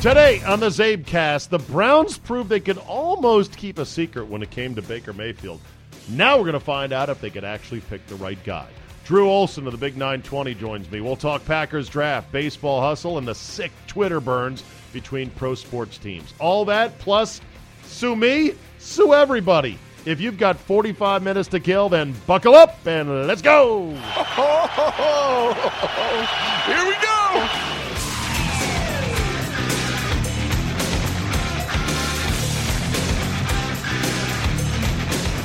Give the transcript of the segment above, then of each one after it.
Today on the CzabeCast, the Browns proved they could almost keep a secret when it came to Baker Mayfield. Now we're going to find out if they could actually pick the right guy. Drew Olson of the Big 920 joins me. We'll talk Packers draft, baseball hustle, and the sick Twitter burns between pro sports teams. All that plus sue me, sue everybody. If you've got 45 minutes to kill, then buckle up and let's go. Here we go.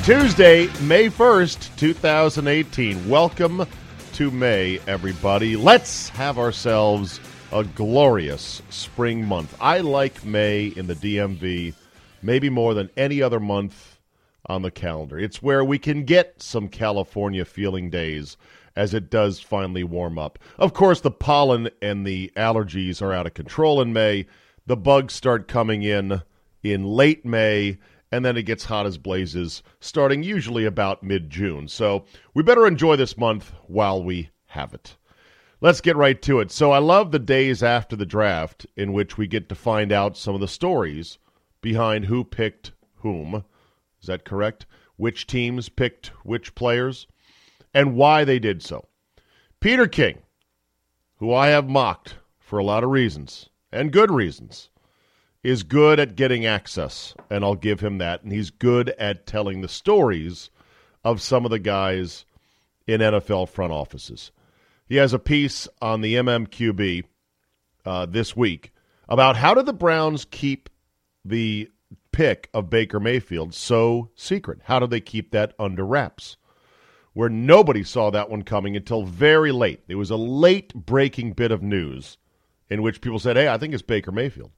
Tuesday, May 1st, 2018. Welcome to May, everybody. Let's have ourselves a glorious spring month. I like May in the DMV maybe more than any other month on the calendar. It's where we can get some California feeling days as it does finally warm up. Of course, the pollen and the allergies are out of control in May. The bugs start coming in in late May and then it gets hot as blazes starting usually about mid June. So we better enjoy this month while we have it. Let's get right to it. So I love the days after the draft in which we get to find out some of the stories behind who picked whom. Is that correct? Which teams picked which players and why they did so. Peter King, who I have mocked for a lot of reasons and good reasons is good at getting access, and I'll give him that. And he's good at telling the stories of some of the guys in NFL front offices. He has a piece on the MMQB uh, this week about how did the Browns keep the pick of Baker Mayfield so secret? How did they keep that under wraps? Where nobody saw that one coming until very late. It was a late breaking bit of news in which people said, hey, I think it's Baker Mayfield.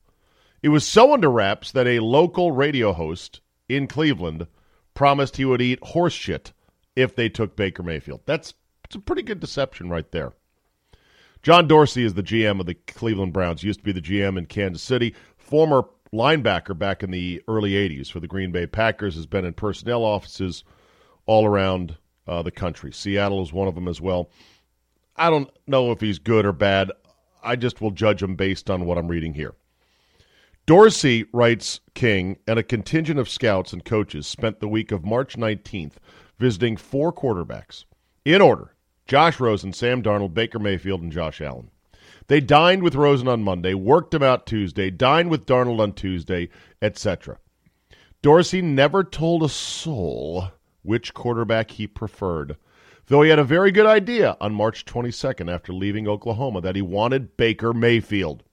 It was so under wraps that a local radio host in Cleveland promised he would eat horse shit if they took Baker Mayfield. That's it's a pretty good deception right there. John Dorsey is the GM of the Cleveland Browns. Used to be the GM in Kansas City. Former linebacker back in the early 80s for the Green Bay Packers. Has been in personnel offices all around uh, the country. Seattle is one of them as well. I don't know if he's good or bad. I just will judge him based on what I'm reading here. Dorsey, writes King, and a contingent of scouts and coaches spent the week of March 19th visiting four quarterbacks in order Josh Rosen, Sam Darnold, Baker Mayfield, and Josh Allen. They dined with Rosen on Monday, worked him out Tuesday, dined with Darnold on Tuesday, etc. Dorsey never told a soul which quarterback he preferred, though he had a very good idea on March 22nd after leaving Oklahoma that he wanted Baker Mayfield.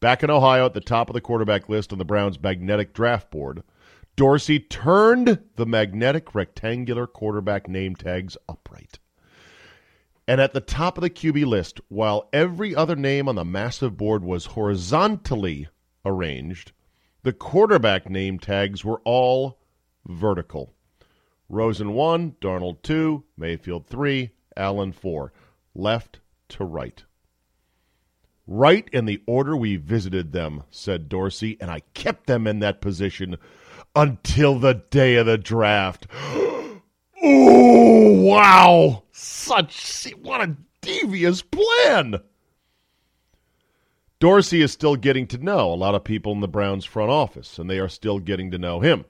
Back in Ohio at the top of the quarterback list on the Browns' magnetic draft board, Dorsey turned the magnetic rectangular quarterback name tags upright. And at the top of the QB list, while every other name on the massive board was horizontally arranged, the quarterback name tags were all vertical. Rosen 1, Darnold 2, Mayfield 3, Allen 4, left to right. Right in the order we visited them, said Dorsey, and I kept them in that position until the day of the draft. oh, wow. Such, what a devious plan. Dorsey is still getting to know a lot of people in the Browns front office, and they are still getting to know him.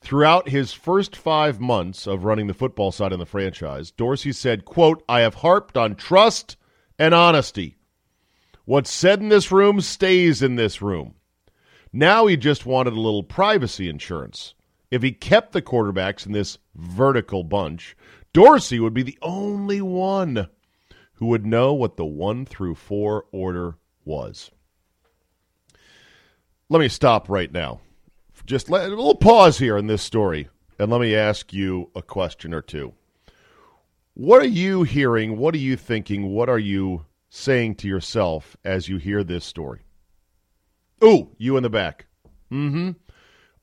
Throughout his first five months of running the football side in the franchise, Dorsey said, quote, I have harped on trust and honesty. What's said in this room stays in this room. Now he just wanted a little privacy insurance. If he kept the quarterbacks in this vertical bunch, Dorsey would be the only one who would know what the one through four order was. Let me stop right now. Just let, a little pause here in this story, and let me ask you a question or two. What are you hearing? What are you thinking? What are you saying to yourself as you hear this story? Ooh, you in the back. Mm-hmm.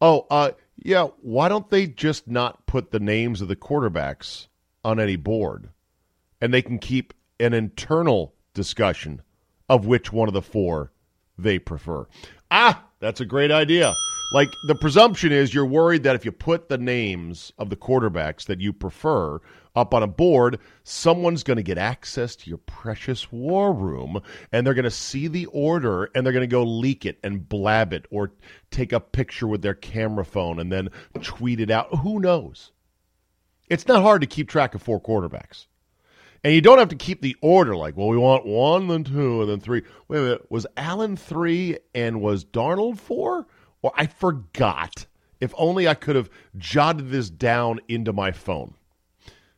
Oh, uh, yeah, why don't they just not put the names of the quarterbacks on any board? And they can keep an internal discussion of which one of the four they prefer. Ah, that's a great idea. Like the presumption is you're worried that if you put the names of the quarterbacks that you prefer up on a board, someone's going to get access to your precious war room and they're going to see the order and they're going to go leak it and blab it or take a picture with their camera phone and then tweet it out. Who knows? It's not hard to keep track of four quarterbacks. And you don't have to keep the order like, well, we want one, then two, and then three. Wait a minute. Was Allen three and was Darnold four? Or I forgot. If only I could have jotted this down into my phone.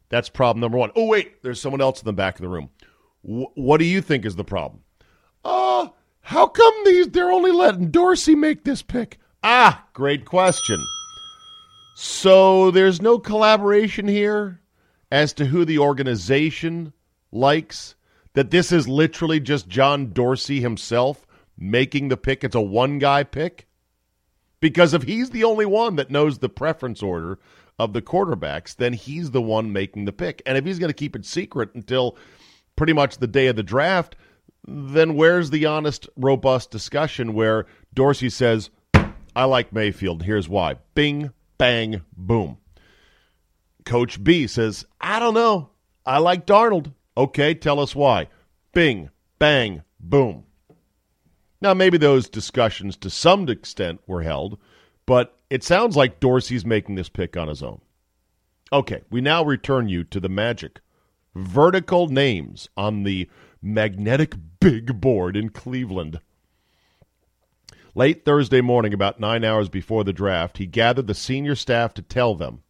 That's problem number one. Oh, wait, there's someone else in the back of the room. W- what do you think is the problem? Uh, how come these they're only letting Dorsey make this pick? Ah, great question. So there's no collaboration here as to who the organization likes? That this is literally just John Dorsey himself making the pick? It's a one guy pick? Because if he's the only one that knows the preference order of the quarterbacks, then he's the one making the pick. And if he's going to keep it secret until pretty much the day of the draft, then where's the honest, robust discussion where Dorsey says, I like Mayfield. Here's why. Bing, bang, boom. Coach B says, I don't know. I like Darnold. Okay, tell us why. Bing, bang, boom. Now, maybe those discussions to some extent were held, but it sounds like Dorsey's making this pick on his own. Okay, we now return you to the magic vertical names on the magnetic big board in Cleveland. Late Thursday morning, about nine hours before the draft, he gathered the senior staff to tell them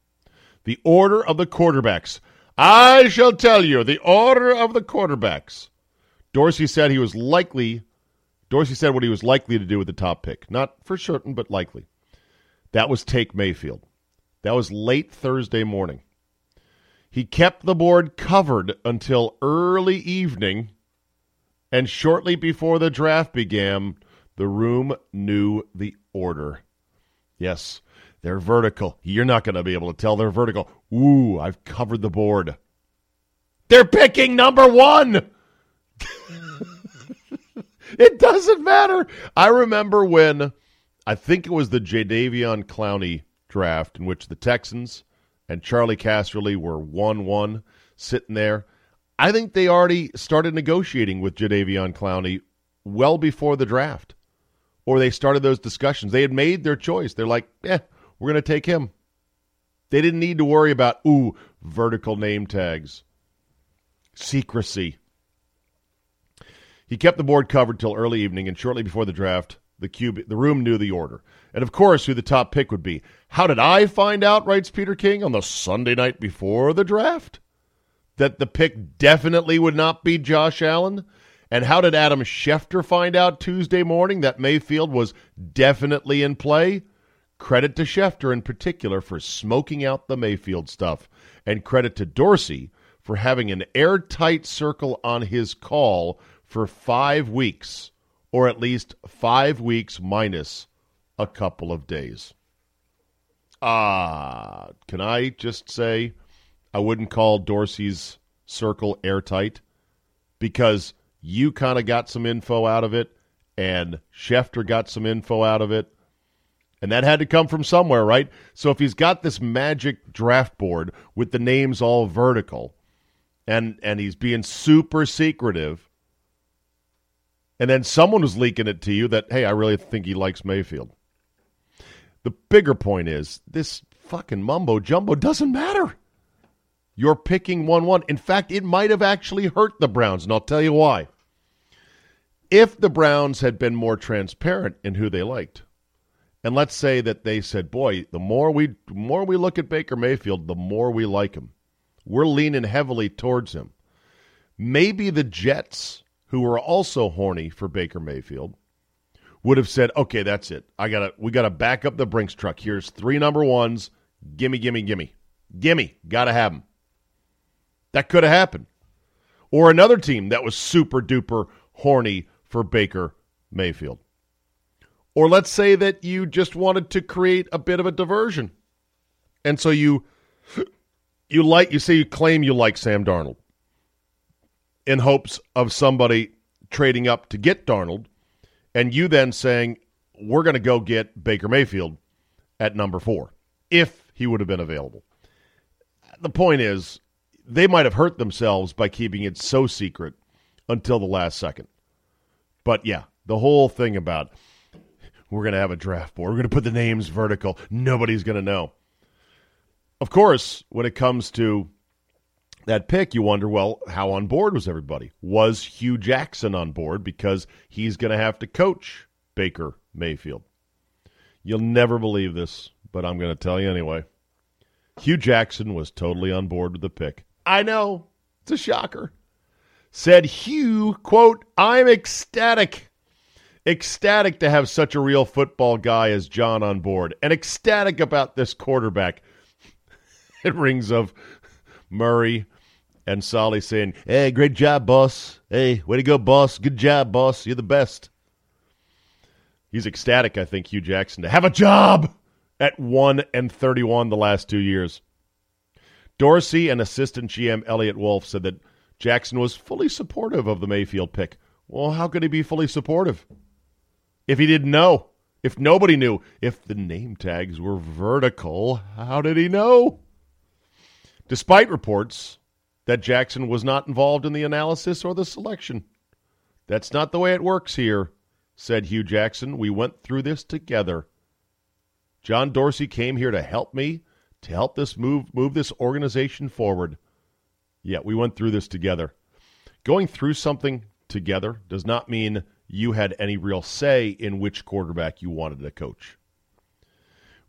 the order of the quarterbacks. I shall tell you the order of the quarterbacks. Dorsey said he was likely. Dorsey said what he was likely to do with the top pick. Not for certain, but likely. That was take Mayfield. That was late Thursday morning. He kept the board covered until early evening, and shortly before the draft began, the room knew the order. Yes, they're vertical. You're not going to be able to tell they're vertical. Ooh, I've covered the board. They're picking number one. it doesn't matter. I remember when I think it was the Jadeveon Clowney draft in which the Texans and Charley Casserly were 1 1 sitting there. I think they already started negotiating with Jadeveon Clowney well before the draft. Or they started those discussions. They had made their choice. They're like, eh, we're going to take him. They didn't need to worry about, ooh, vertical name tags, secrecy. He kept the board covered till early evening, and shortly before the draft, the cube, the room knew the order, and of course, who the top pick would be. How did I find out? Writes Peter King on the Sunday night before the draft that the pick definitely would not be Josh Allen. And how did Adam Schefter find out Tuesday morning that Mayfield was definitely in play? Credit to Schefter in particular for smoking out the Mayfield stuff, and credit to Dorsey for having an airtight circle on his call for five weeks, or at least five weeks minus a couple of days. Ah, uh, can I just say I wouldn't call Dorsey's circle airtight because you kind of got some info out of it, and Schefter got some info out of it, and that had to come from somewhere, right? So if he's got this magic draft board with the names all vertical and and he's being super secretive and then someone was leaking it to you that hey, I really think he likes Mayfield. The bigger point is this fucking mumbo jumbo doesn't matter. You're picking 1 1. In fact, it might have actually hurt the Browns, and I'll tell you why. If the Browns had been more transparent in who they liked, and let's say that they said, "Boy, the more we the more we look at Baker Mayfield, the more we like him. We're leaning heavily towards him." Maybe the Jets, who were also horny for Baker Mayfield, would have said, "Okay, that's it. I got to we got to back up the Brinks truck. Here's three number ones. Gimme, gimme, gimme, gimme. Got to have them." That could have happened. Or another team that was super duper horny for Baker Mayfield. Or let's say that you just wanted to create a bit of a diversion. And so you you like you say you claim you like Sam Darnold in hopes of somebody trading up to get Darnold and you then saying we're going to go get Baker Mayfield at number 4 if he would have been available. The point is they might have hurt themselves by keeping it so secret until the last second. But yeah, the whole thing about we're going to have a draft board, we're going to put the names vertical, nobody's going to know. Of course, when it comes to that pick, you wonder, well, how on board was everybody? Was Hue Jackson on board because he's going to have to coach Baker Mayfield? You'll never believe this, but I'm going to tell you anyway. Hue Jackson was totally on board with the pick. I know. It's a shocker. Said Hue, quote, I'm ecstatic. Ecstatic to have such a real football guy as John on board, and ecstatic about this quarterback. it rings of Murray and Solly saying, Hey, great job, boss. Hey, way to go, boss. Good job, boss. You're the best. He's ecstatic, I think, Hue Jackson, to have a job at 1 and 31 the last two years. Dorsey and assistant GM Eliot Wolf said that Jackson was fully supportive of the Mayfield pick. Well, how could he be fully supportive? If he didn't know, if nobody knew, if the name tags were vertical, how did he know? Despite reports that Jackson was not involved in the analysis or the selection. That's not the way it works here, said Hue Jackson. We went through this together. John Dorsey came here to help me to help this move move this organization forward. Yeah, we went through this together. Going through something together does not mean you had any real say in which quarterback you wanted to coach.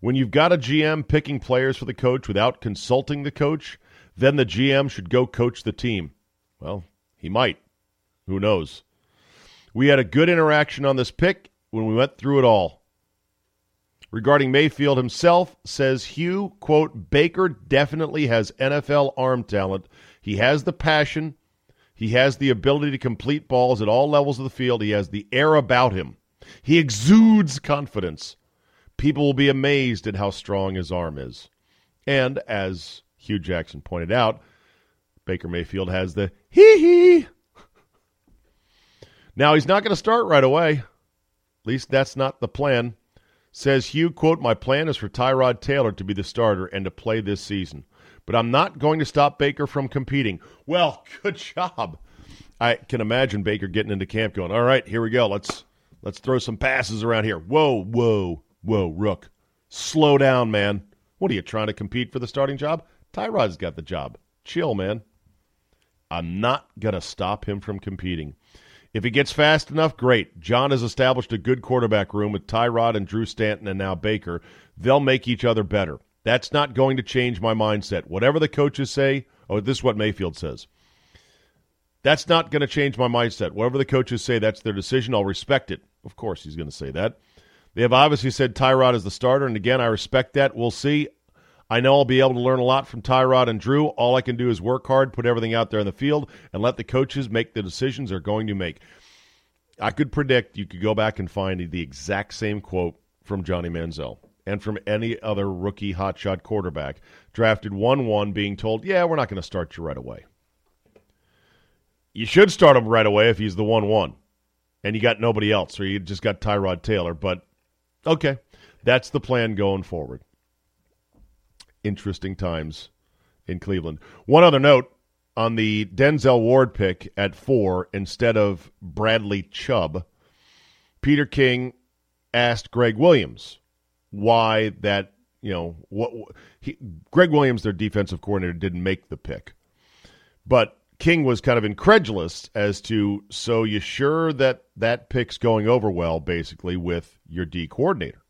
When you've got a GM picking players for the coach without consulting the coach, then the GM should go coach the team. Well, he might. Who knows? We had a good interaction on this pick when we went through it all regarding Mayfield himself says Hue, quote, Baker definitely has NFL arm talent. He has the passion. He has the ability to complete balls at all levels of the field. He has the air about him. He exudes confidence. People will be amazed at how strong his arm is. And as Hue Jackson pointed out, Baker Mayfield has the hee hee. Now, he's not going to start right away. At least that's not the plan. Says Hue, quote, My plan is for Tyrod Taylor to be the starter and to play this season. But I'm not going to stop Baker from competing. Well, good job. I can imagine Baker getting into camp going, All right, here we go. Let's let's throw some passes around here. Whoa, whoa, whoa, Rook. Slow down, man. What are you trying to compete for the starting job? Tyrod's got the job. Chill, man. I'm not going to stop him from competing. If he gets fast enough, great. John has established a good quarterback room with Tyrod and Drew Stanton and now Baker. They'll make each other better. That's not going to change my mindset. Whatever the coaches say, oh, this is what Mayfield says. That's not going to change my mindset. Whatever the coaches say, that's their decision. I'll respect it. Of course, he's going to say that. They have obviously said Tyrod is the starter, and again, I respect that. We'll see. I know I'll be able to learn a lot from Tyrod and Drew. All I can do is work hard, put everything out there in the field, and let the coaches make the decisions they're going to make. I could predict you could go back and find the exact same quote from Johnny Manziel and from any other rookie hotshot quarterback drafted 1 1 being told, yeah, we're not going to start you right away. You should start him right away if he's the 1 1 and you got nobody else or you just got Tyrod Taylor. But okay, that's the plan going forward interesting times in Cleveland. One other note on the Denzel Ward pick at four instead of Bradley Chubb, Peter King asked Gregg Williams why that you know what he, Gregg Williams, their defensive coordinator, didn't make the pick, but King was kind of incredulous as to so you sure that that pick's going over well, basically with your D coordinator,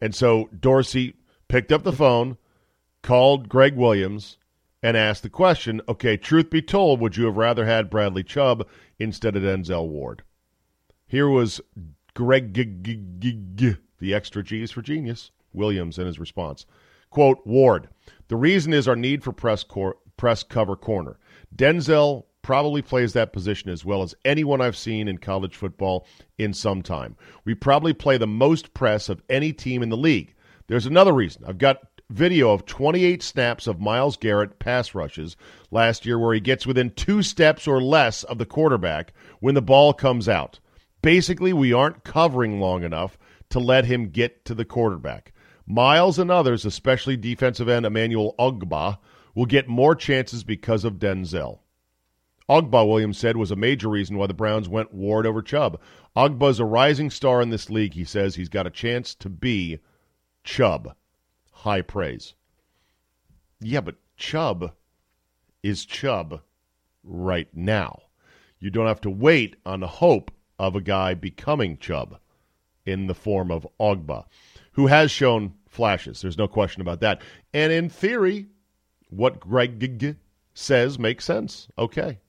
and so Dorsey picked up the phone, called Gregg Williams, and asked the question: Okay, truth be told, would you have rather had Bradley Chubb instead of Denzel Ward? Here was Gregg, the extra G's for genius, Williams in his response. Quote, Ward, the reason is our need for press, cor- press cover corner. Denzel probably plays that position as well as anyone I've seen in college football in some time. We probably play the most press of any team in the league. There's another reason. I've got video of 28 snaps of Myles Garrett pass rushes last year where he gets within two steps or less of the quarterback when the ball comes out. Basically, we aren't covering long enough to let him get to the quarterback. Myles and others, especially defensive end Emmanuel Ogbah, will get more chances because of Denzel. Ogbah, Williams said, was a major reason why the Browns went Ward over Chubb. Ogbah's a rising star in this league. He says he's got a chance to be Chubb. High praise. Yeah, but Chubb is Chubb right now. You don't have to wait on the hope of a guy becoming Chubb in the form of Ogbah, who has shown flashes. There's no question about that. And in theory, what Gregg says makes sense. Okay.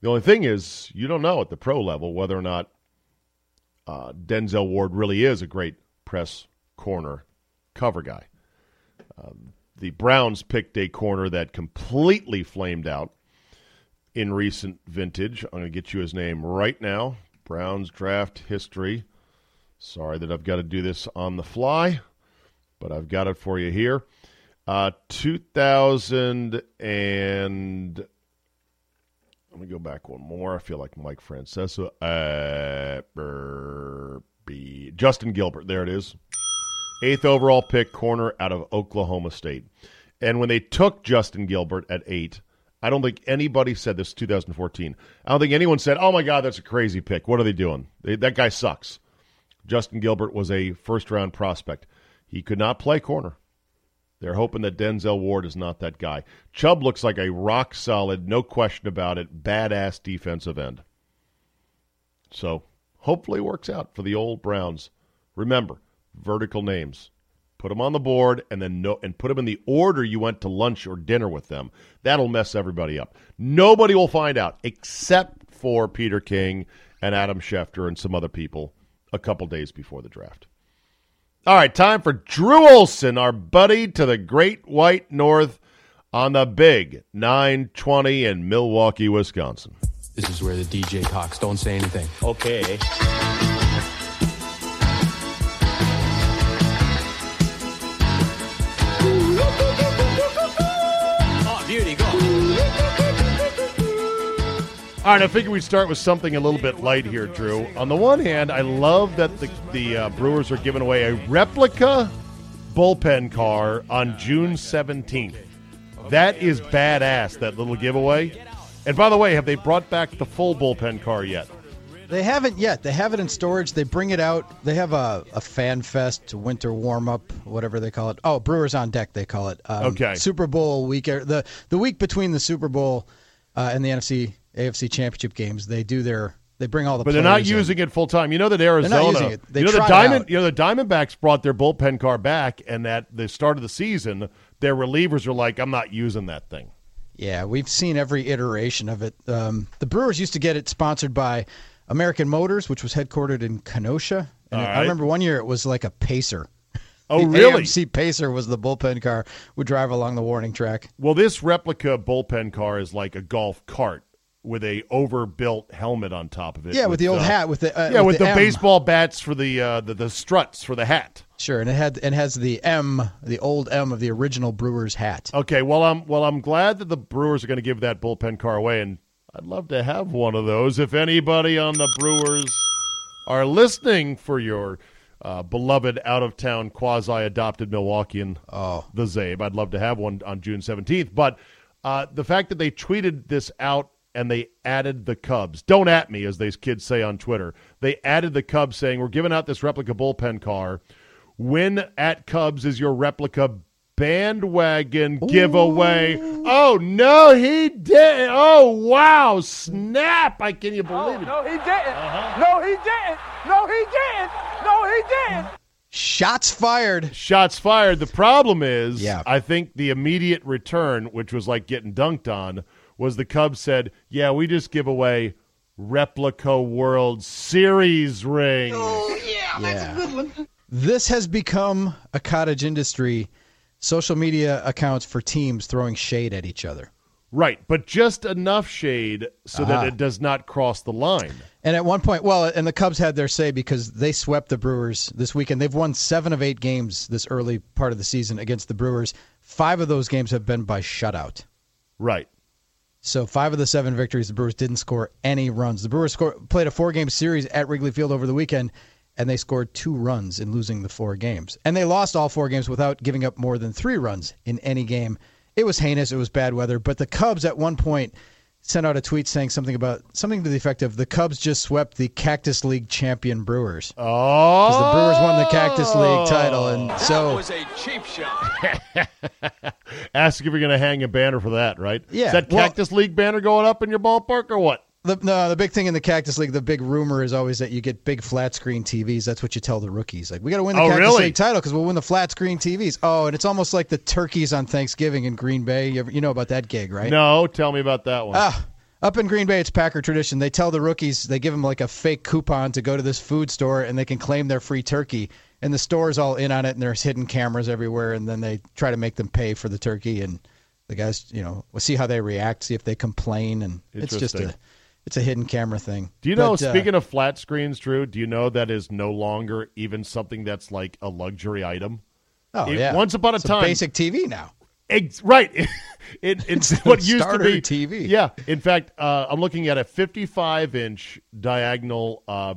The only thing is, you don't know at the pro level whether or not uh, Denzel Ward really is a great press corner cover guy. Um, the Browns picked a corner that completely flamed out in recent vintage. I'm going to get you his name right now. Browns draft history. Sorry that I've got to do this on the fly, but I've got it for you here. Uh, 2000 and let me go back one more. I feel like Mike Francesa. Uh, Justin Gilbert. There it is. Eighth overall pick, corner out of Oklahoma State. And when they took Justin Gilbert at eight, I don't think anybody said this 2014. I don't think anyone said, "Oh my God, that's a crazy pick. What are they doing? They, that guy sucks." Justin Gilbert was a first round prospect. He could not play corner. They're hoping that Denzel Ward is not that guy. Chubb looks like a rock solid, no question about it, badass defensive end. So hopefully it works out for the old Browns. Remember, vertical names. Put them on the board and then no, and put them in the order you went to lunch or dinner with them. That'll mess everybody up. Nobody will find out except for Peter King and Adam Schefter and some other people a couple days before the draft. All right, time for Drew Olson, our buddy to the Great White North on the big 920 in Milwaukee, Wisconsin. This is where the DJ talks. Don't say anything. Okay. All right, I figure we'd start with something a little bit light here, Drew. On the one hand, I love that the, the uh, Brewers are giving away a replica bullpen car on June 17th. That is badass, that little giveaway. And by the way, have they brought back the full bullpen car yet? They haven't yet. They have it in storage. They bring it out. They have a, a fan fest, winter warm up, whatever they call it. Oh, Brewers on deck, they call it. Um, Okay. Super Bowl week, er, the the week between the Super Bowl uh, and the NFC AFC Championship games, they do their they bring all the. But they're not players in. using it full time. You know that Arizona, using it. They you know the Diamond, you know the Diamondbacks brought their bullpen car back, and at the start of the season, their relievers are like, "I'm not using that thing." Yeah, we've seen every iteration of it. Um, the Brewers used to get it sponsored by American Motors, which was headquartered in Kenosha. And All I remember one year it was like a Pacer. Oh, the really? AMC Pacer was the bullpen car. Would drive along the warning track. Well, this replica bullpen car is like a golf cart with a overbuilt helmet on top of it. Yeah, with, the old uh, hat with the uh, yeah, with, the, M. baseball bats for the, uh, the the struts for the hat. Sure, and it had and has the M, the old M of the original Brewers hat. Okay, well, I'm well, I'm glad that the Brewers are going to give that bullpen car away, and I'd love to have one of those. If anybody on the Brewers are listening for your uh, beloved out of town quasi adopted Milwaukeean, Oh. the Czabe, I'd love to have one on June 17th. But uh, the fact that they tweeted this out and they added the Cubs, don't at me, as these kids say on Twitter, they added the Cubs saying, We're giving out this replica bullpen car Win at Cubs is your replica bandwagon giveaway. Oh no, he didn't. Oh wow, snap! I can't even believe oh, it. No, he didn't. Uh-huh. No, he didn't. No, he didn't. No, he didn't. Shots fired. Shots fired. The problem is, Yeah. I think the immediate return, which was like getting dunked on, was the Cubs said, "Yeah, we just give away replica World Series ring." Oh yeah. Yeah. that's a good one. This has become a cottage industry. Social media accounts for teams throwing shade at each other. Right, but just enough shade so that Ah. it does not cross the line. And at one point, well, and the Cubs had their say because they swept the Brewers this weekend. They've won seven of eight games this early part of the season against the Brewers. Five of those games have been by shutout. Right. So five of the seven victories, the Brewers didn't score any runs. The Brewers score, played a four-game series at Wrigley Field over the weekend, and they scored two runs in losing the four games. And they lost all four games without giving up more than three runs in any game. It was heinous. It was bad weather. But the Cubs at one point sent out a tweet saying something about something to the effect of the Cubs just swept the Cactus League champion Brewers. Oh, Because the Brewers won the Cactus League title, and so that was a cheap shot. ask if you're going to hang a banner for that, right? Yeah, Is that well- Cactus League banner going up in your ballpark or what? The, no, the big thing in the Cactus League, the big rumor is always that you get big flat screen TVs. That's what you tell the rookies. Like, we got to win the Oh, Cactus really? League title because we'll win the flat screen TVs. Oh, and it's almost like the turkeys on Thanksgiving in Green Bay. You, ever, you know about that gig, right? No, tell me about that one. Ah, up in Green Bay, it's Packer tradition. They tell the rookies, they give them like a fake coupon to go to this food store and they can claim their free turkey. And the store's all in on it, and there's hidden cameras everywhere. And then they try to make them pay for the turkey. And the guys, you know, we'll see how they react, see if they complain. And it's just a. it's a hidden camera thing. do you know, But, uh, speaking of flat screens, Drew, do you know that is no longer even something that's like a luxury item? Oh It- yeah. once upon a It's time- basic TV now. Ex- right. It, it's what used to be TV. Yeah. In fact, uh, I'm looking at a 55 inch diagonal uh,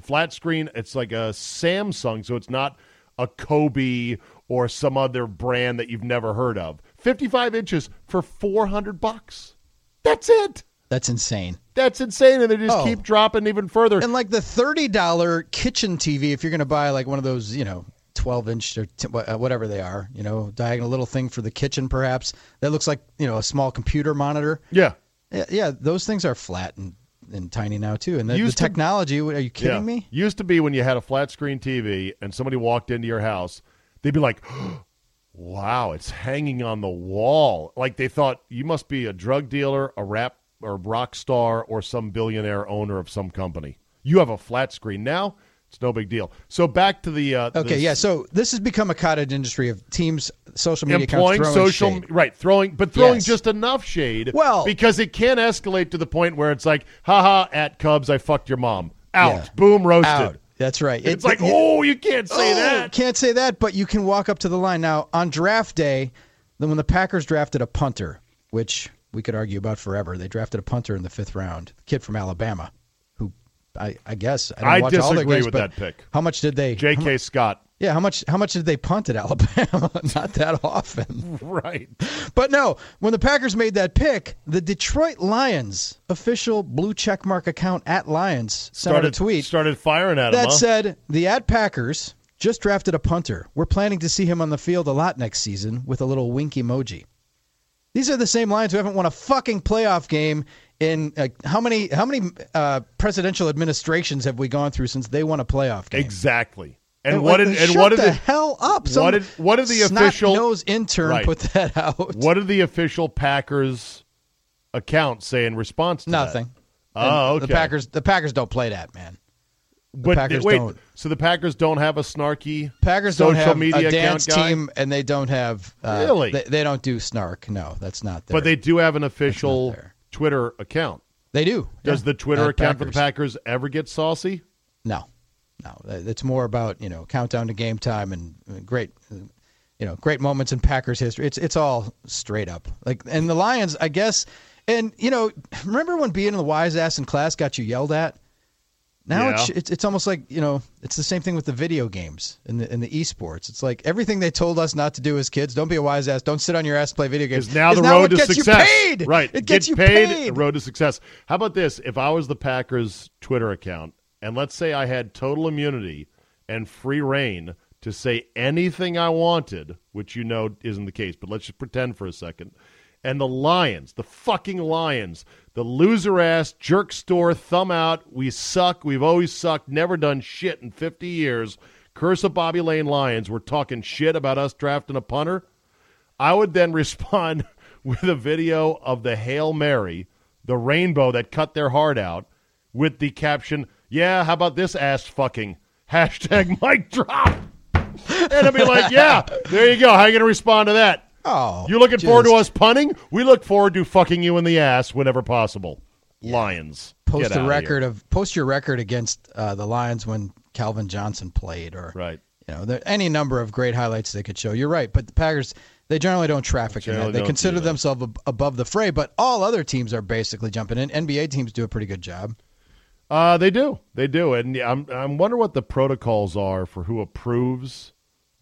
flat screen. It's like a Samsung, so it's not a Coby or some other brand that you've never heard of. 55 inches for 400 bucks. That's it. That's insane. That's insane, and they just Oh. keep dropping even further. And like the thirty dollar kitchen TV, if you're going to buy like one of those, you know, twelve inch or t- uh, whatever they are, you know, diagonal little thing for the kitchen, perhaps that looks like you know a small computer monitor. yeah. Yeah, yeah those things are flat and, and tiny now too. And the, the Used to- technology, are you kidding Yeah. me? Used to be when you had a flat screen TV and somebody walked into your house, they'd be like, "Wow, it's hanging on the wall." Like they thought you must be a drug dealer, a rap or rock star, or some billionaire owner of some company. You have a flat screen now. It's no big deal. So back to the uh, Okay, the yeah. So this has become a cottage industry of teams, social media employing social shade. right throwing but throwing Yes. just enough shade Well- because it can escalate to the point where it's like haha at cubs i fucked your mom out Yeah. boom roasted Out. That's right. it's It- like it- oh you can't say Oh, that Can't say that, but you can walk up to the line. Now, on draft day, then when the Packers drafted a punter, which we could argue about forever, they drafted a punter in the fifth round, a kid from Alabama, who I, I guess I, I watch all their disagree games, with that pick. How much did they? J.K. Scott. Yeah, how much? How much did they punt at Alabama? Not that often. Right. But no, when the Packers made that pick, the Detroit Lions official blue checkmark account at Lions sent Started a tweet Started firing at him. that huh? said, the at Packers just drafted a punter. We're planning to see him on the field a lot next season with a little wink emoji. These are the same Lions who haven't won a fucking playoff game in uh, how many how many uh, presidential administrations have we gone through since they won a playoff game? exactly. And, And, what like, did and what did the the, hell up? Some what did- what did the official- nose intern Right. put that out? what did the official Packers account say in response to that? Nothing. Oh, okay. The Packers the Packers don't play that, man. But Packers wait, don't. so the Packers don't have a snarky Packers social don't have media a dance account guy? team, and they don't have uh, Really? They, they don't do snark. No, that's not there. But they do have an official there. Twitter account. they do. Does yeah. the Twitter At account for the Packers. Ever get saucy? No, no. It's more about you know countdown to game time and uh, great, uh, you know, great moments in Packers history. It's it's all straight up like and the Lions, I guess. And you know, remember when being the wise ass in class got you yelled at? Now it's, Yeah. it's it's almost like you know it's the same thing with the video games and the in the esports. It's like everything they told us not to do as kids. Don't be a wise ass. Don't sit on your ass and play video games. Is now the what road to success. You paid. Right. It gets Get you paid, paid. the road to success. How about this? If I was the Packers Twitter account and let's say I had total immunity and free reign to say anything I wanted, which you know isn't the case, but let's just pretend for a second. And the Lions, the fucking Lions, the loser ass, jerk store, thumb out, we suck, we've always sucked, never done shit in 50 years. Curse of Bobby Layne Lions, we're talking shit about us drafting a punter. I would then respond with a video of the Hail Mary, the rainbow that cut their heart out, with the caption, Yeah, how about this ass fucking? Hashtag mic drop. And I'd be like, Yeah, there you go. How you going to respond to that? Oh, You looking forward to us punting? We look forward to fucking you in the ass whenever possible. Lions. Post outta record here. of post your record against uh, the Lions when Calvin Johnson played, or Right. you know, there any number of great highlights they could show. You're right, but the Packers they generally don't traffic in that. They consider that. themselves ab- above the fray, but all other teams are basically jumping in. NBA teams do a pretty good job. Uh, they do. They do. And I'm I'm wonder what the protocols are for who approves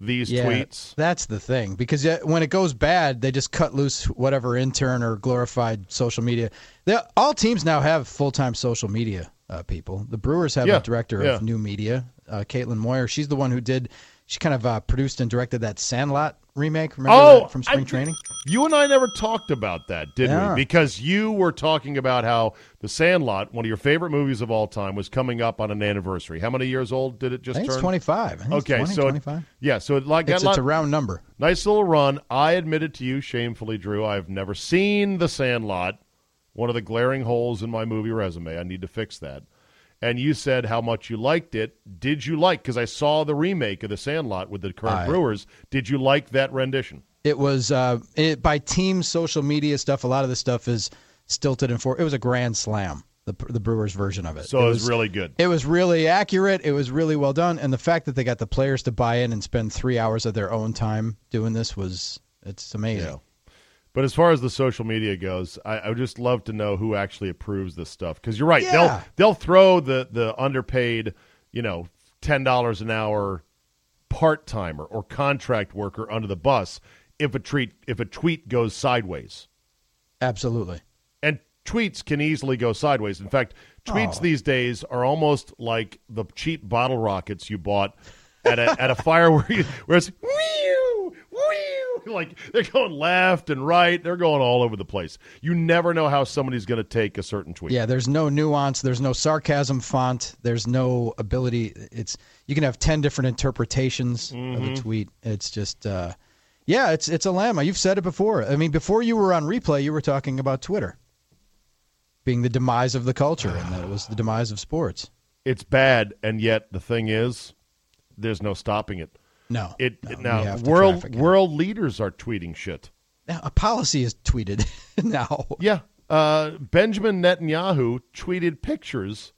these Yeah, tweets. that's the thing because when it goes bad, they just cut loose whatever intern or glorified social media. They, all teams now have full time social media uh, people. The Brewers have Yeah, a director yeah. of new media, uh, Caitlin Moyer. She's the one who did. She kind of uh, produced and directed that Sandlot remake. Remember Oh, that from spring I- training? You and I never talked about that, did Yeah. we? Because you were talking about how The Sandlot, one of your favorite movies of all time, was coming up on an anniversary. How many years old did it just turn? it's 25. I think it's Okay, 20, so it- 25. yeah, so it like It's, lot, it's a round number. nice little run. I admitted to you shamefully, Drew, I've never seen The Sandlot. One of the glaring holes in my movie resume. I need to fix that. And you said how much you liked it. Did you like? Because I saw the remake of The Sandlot with the current I- Brewers. Did you like that rendition? It was uh, it, by team social media stuff. A lot of the stuff is stilted and for. It was a grand slam. The the Brewers version of it. So it was really good. It was really accurate. It was really well done, and the fact that they got the players to buy in and spend three hours of their own time doing this was it's amazing. Yeah. But as far as the social media goes, I, I would just love to know who actually approves this stuff. Because you're right, Yeah. they'll they'll throw the the underpaid, you know, ten dollars an hour part timer or contract worker under the bus if a tweet if a tweet goes sideways. Absolutely. And tweets can easily go sideways. In fact, tweets Oh. these days are almost like the cheap bottle rockets you bought at a at a fire where you, where it's like they're going left and right. They're going all over the place. You never know how somebody's going to take a certain tweet. Yeah, there's no nuance. There's no sarcasm font. There's no ability. It's you can have ten different interpretations of Mm-hmm. the tweet. It's just, uh, yeah, it's it's a llama. You've said it before. I mean, before you were on replay, you were talking about Twitter being the demise of the culture, and that it was the demise of sports. It's bad, and yet the thing is, there's no stopping it. No, It no, now world world leaders are tweeting shit. Now, a policy is tweeted now. Yeah. Uh, Benjamin Netanyahu tweeted pictures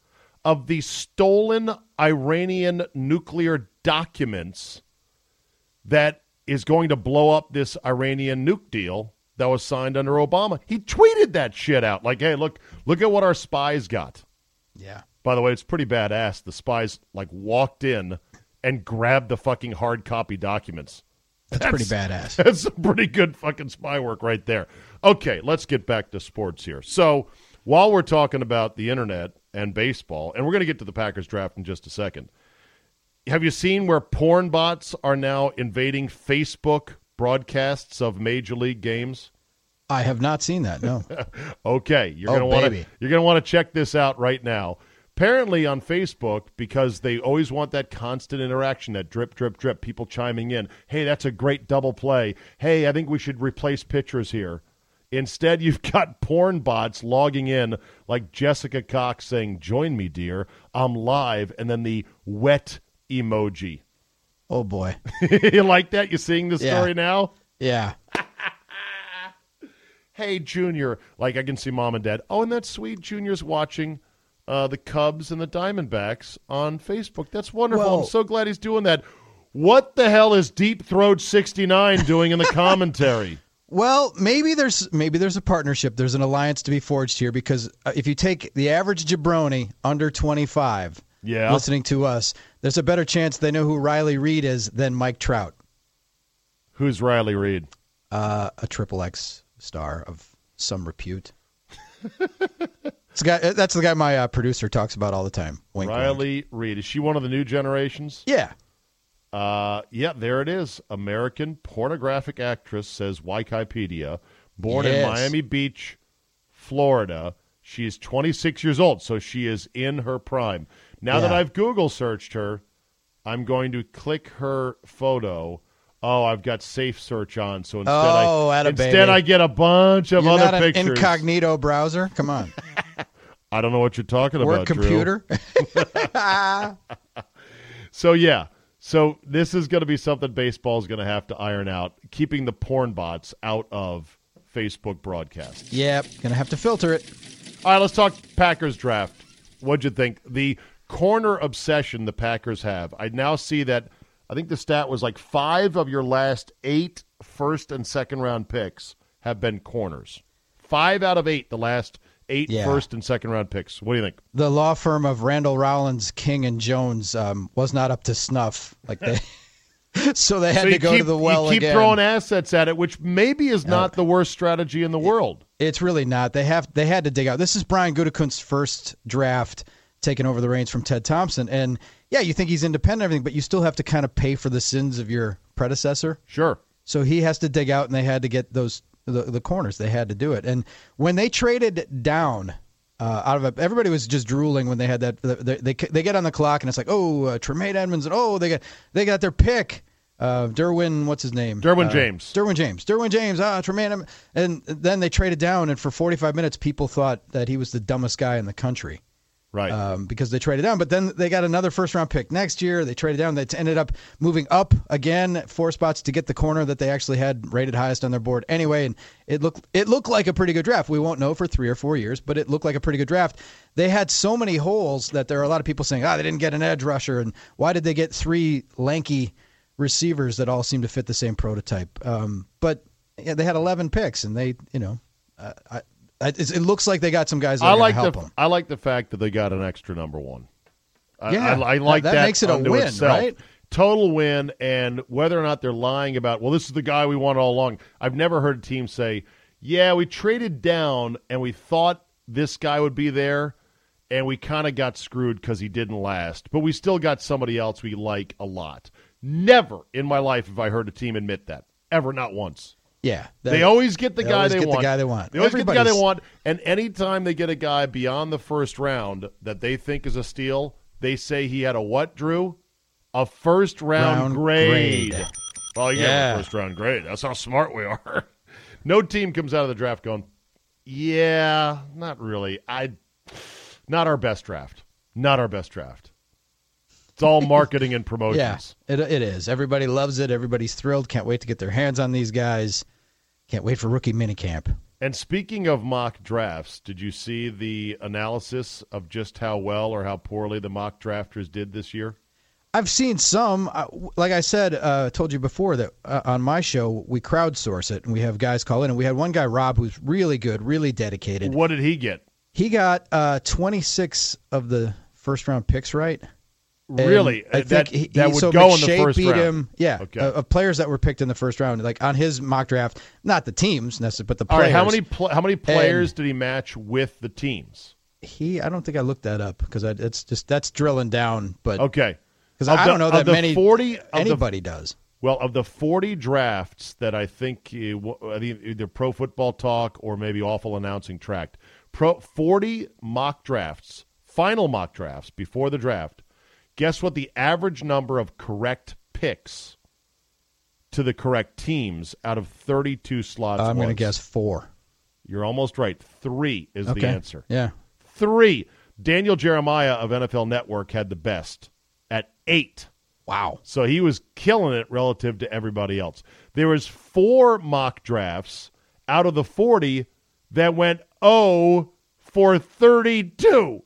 of the stolen Iranian nuclear documents that is going to blow up this Iranian nuke deal that was signed under Obama. He tweeted that shit out like, "Hey, look, look at what our spies got." Yeah. By the way, it's pretty badass. The spies like walked in and grabbed the fucking hard copy documents. That's, pretty badass. That's some pretty good fucking spy work right there. Okay, let's get back to sports here. So, while we're talking about the internet and baseball, and we're going to get to the Packers draft in just a second, have you seen where porn bots are now invading Facebook broadcasts of major league games? I have not seen that. No. Okay, you're Oh, gonna want to you're gonna want to check this out right now. Apparently on Facebook, because they always want that constant interaction, that drip, drip, drip, people chiming in. Hey, that's a great double play. Hey, I think we should replace pitchers here. Instead, you've got porn bots logging in like Jessica Cox saying, "Join me, dear. I'm live," and then the wet emoji. oh boy. you like that? You seeing the Yeah. story now? Yeah. hey junior like i can see mom and dad oh and that's sweet junior's watching uh, the cubs and the diamondbacks on facebook that's wonderful i'm so glad he's doing that what the hell is deep throat 69 doing in the commentary Well, maybe there's maybe there's a partnership. There's an alliance to be forged here because uh, if you take the average jabroni under 25, Yeah. listening to us, there's a better chance they know who Riley Reid is than Mike Trout, who's riley reid uh, a triple X star of some repute. It's guy, uh, that's the guy my uh, producer talks about all the time. Wink, wink. riley reid is she one of the new generations Yeah. Uh, yeah, there it is. American pornographic actress says Wikipedia, born in Miami Beach, Florida. She is 26 years old, so she is in her prime. Now that I've Google searched her, I'm going to click her photo. Oh, I've got safe search on, so instead Oh, I instead baby. I get a bunch of You're other pictures. incognito browser. Come on, I don't know what you're talking or about, computer. So yeah, so this is going to be something baseball is going to have to iron out, keeping the porn bots out of Facebook broadcasts. yep, gonna have to filter it. All right, let's talk Packers draft. What'd you think? The corner obsession the Packers have. I now see that. I think the stat was like five of your last eight first and second round picks have been corners. Five out of eight, the last eight Yeah. first and second round picks. What do you think? The law firm of Randall Rollins, King and Jones um, was not up to snuff. Like they, so they had so to go keep, to the well you keep again. throwing assets at it, which maybe is not the worst strategy in the world. It's really not. They have they had to dig out. This is Brian Gutekunst's first draft, taking over the reins from Ted Thompson, and yeah, you think he's independent and everything, but you still have to kind of pay for the sins of your predecessor. Sure. So he has to dig out, and they had to get those the, the corners. They had to do it, and when they traded down. Uh, out of it, everybody was just drooling when they had that. They they, they get on the clock and it's like, oh, uh, Tremaine Edmunds, and oh, they got they got their pick. Uh, Derwin, what's his name? Derwin Uh, James. Derwin James. Derwin James. Ah, Tremaine. And then they traded down, and for 45 minutes, people thought that he was the dumbest guy in the country Right. um, because they traded down. But then they got another first round pick next year. They traded down. They ended up moving up again four spots to get the corner that they actually had rated highest on their board anyway. And it looked it looked like a pretty good draft. We won't know for three or four years, but it looked like a pretty good draft. They had so many holes that there are a lot of people saying, ah, they didn't get an edge rusher, and why did they get three lanky receivers that all seem to fit the same prototype? Um, but yeah, they had 11 picks, and they, you know, uh, I, it looks like they got some guys that I are like help the them. I like the fact that they got an extra number one. I, Yeah, I, I like that that. makes it a win, itself. right? Total win, and whether or not they're lying about, well, this is the guy we want all along. I've never heard a team say, "Yeah, we traded down and we thought this guy would be there, and we kind of got screwed because he didn't last, but we still got somebody else we like a lot." Never in my life have I heard a team admit that. Ever, not once. Yeah, They always get the they guy always they get the want. guy they want. They always get the guy they want. And anytime they get a guy beyond the first round that they think is a steal, they say he had a what, Drew? A first round, Round grade. grade. Well, yeah, Yeah. first round grade. That's how smart we are. no team comes out of the draft going, yeah, not really. I, not our best draft. Not our best draft. It's all marketing and promotions. Yeah, it, it is. Everybody loves it. Everybody's thrilled. Can't wait to get their hands on these guys. Can't wait for rookie minicamp. And speaking of mock drafts, did you see the analysis of just how well or how poorly the mock drafters did this year? I've seen some. Uh, like I said, uh, told you before that uh, on my show we crowdsource it and we have guys call in. And we had one guy, Rob, who's really good, really dedicated. What did he get? He got uh, 26 of the first round picks right. And Really? I Uh, that think he, that would so go in the first beat round. him. Yeah, Okay. uh, of players that were picked in the first round, like on his mock draft, not the teams necessarily, but the players. right, how many pl- how many players did he match with the teams? He, I don't think I looked that up because it's just that's drilling down. But Okay. because I don't know that many 40 of the- anybody does. Well, of the 40 drafts that I think uh, I think either Pro Football Talk or maybe Awful Announcing tracked, pro 40 mock drafts, final mock drafts before the draft. Guess what the average number of correct picks to the correct teams out of 32 slots I'm going to guess four. You're almost right. 3 is Okay. the answer. Yeah. Three. Daniel Jeremiah of NFL Network had the best at eight. Wow. So he was killing it relative to everybody else. There was four mock drafts out of the 40 that went 0 for 32.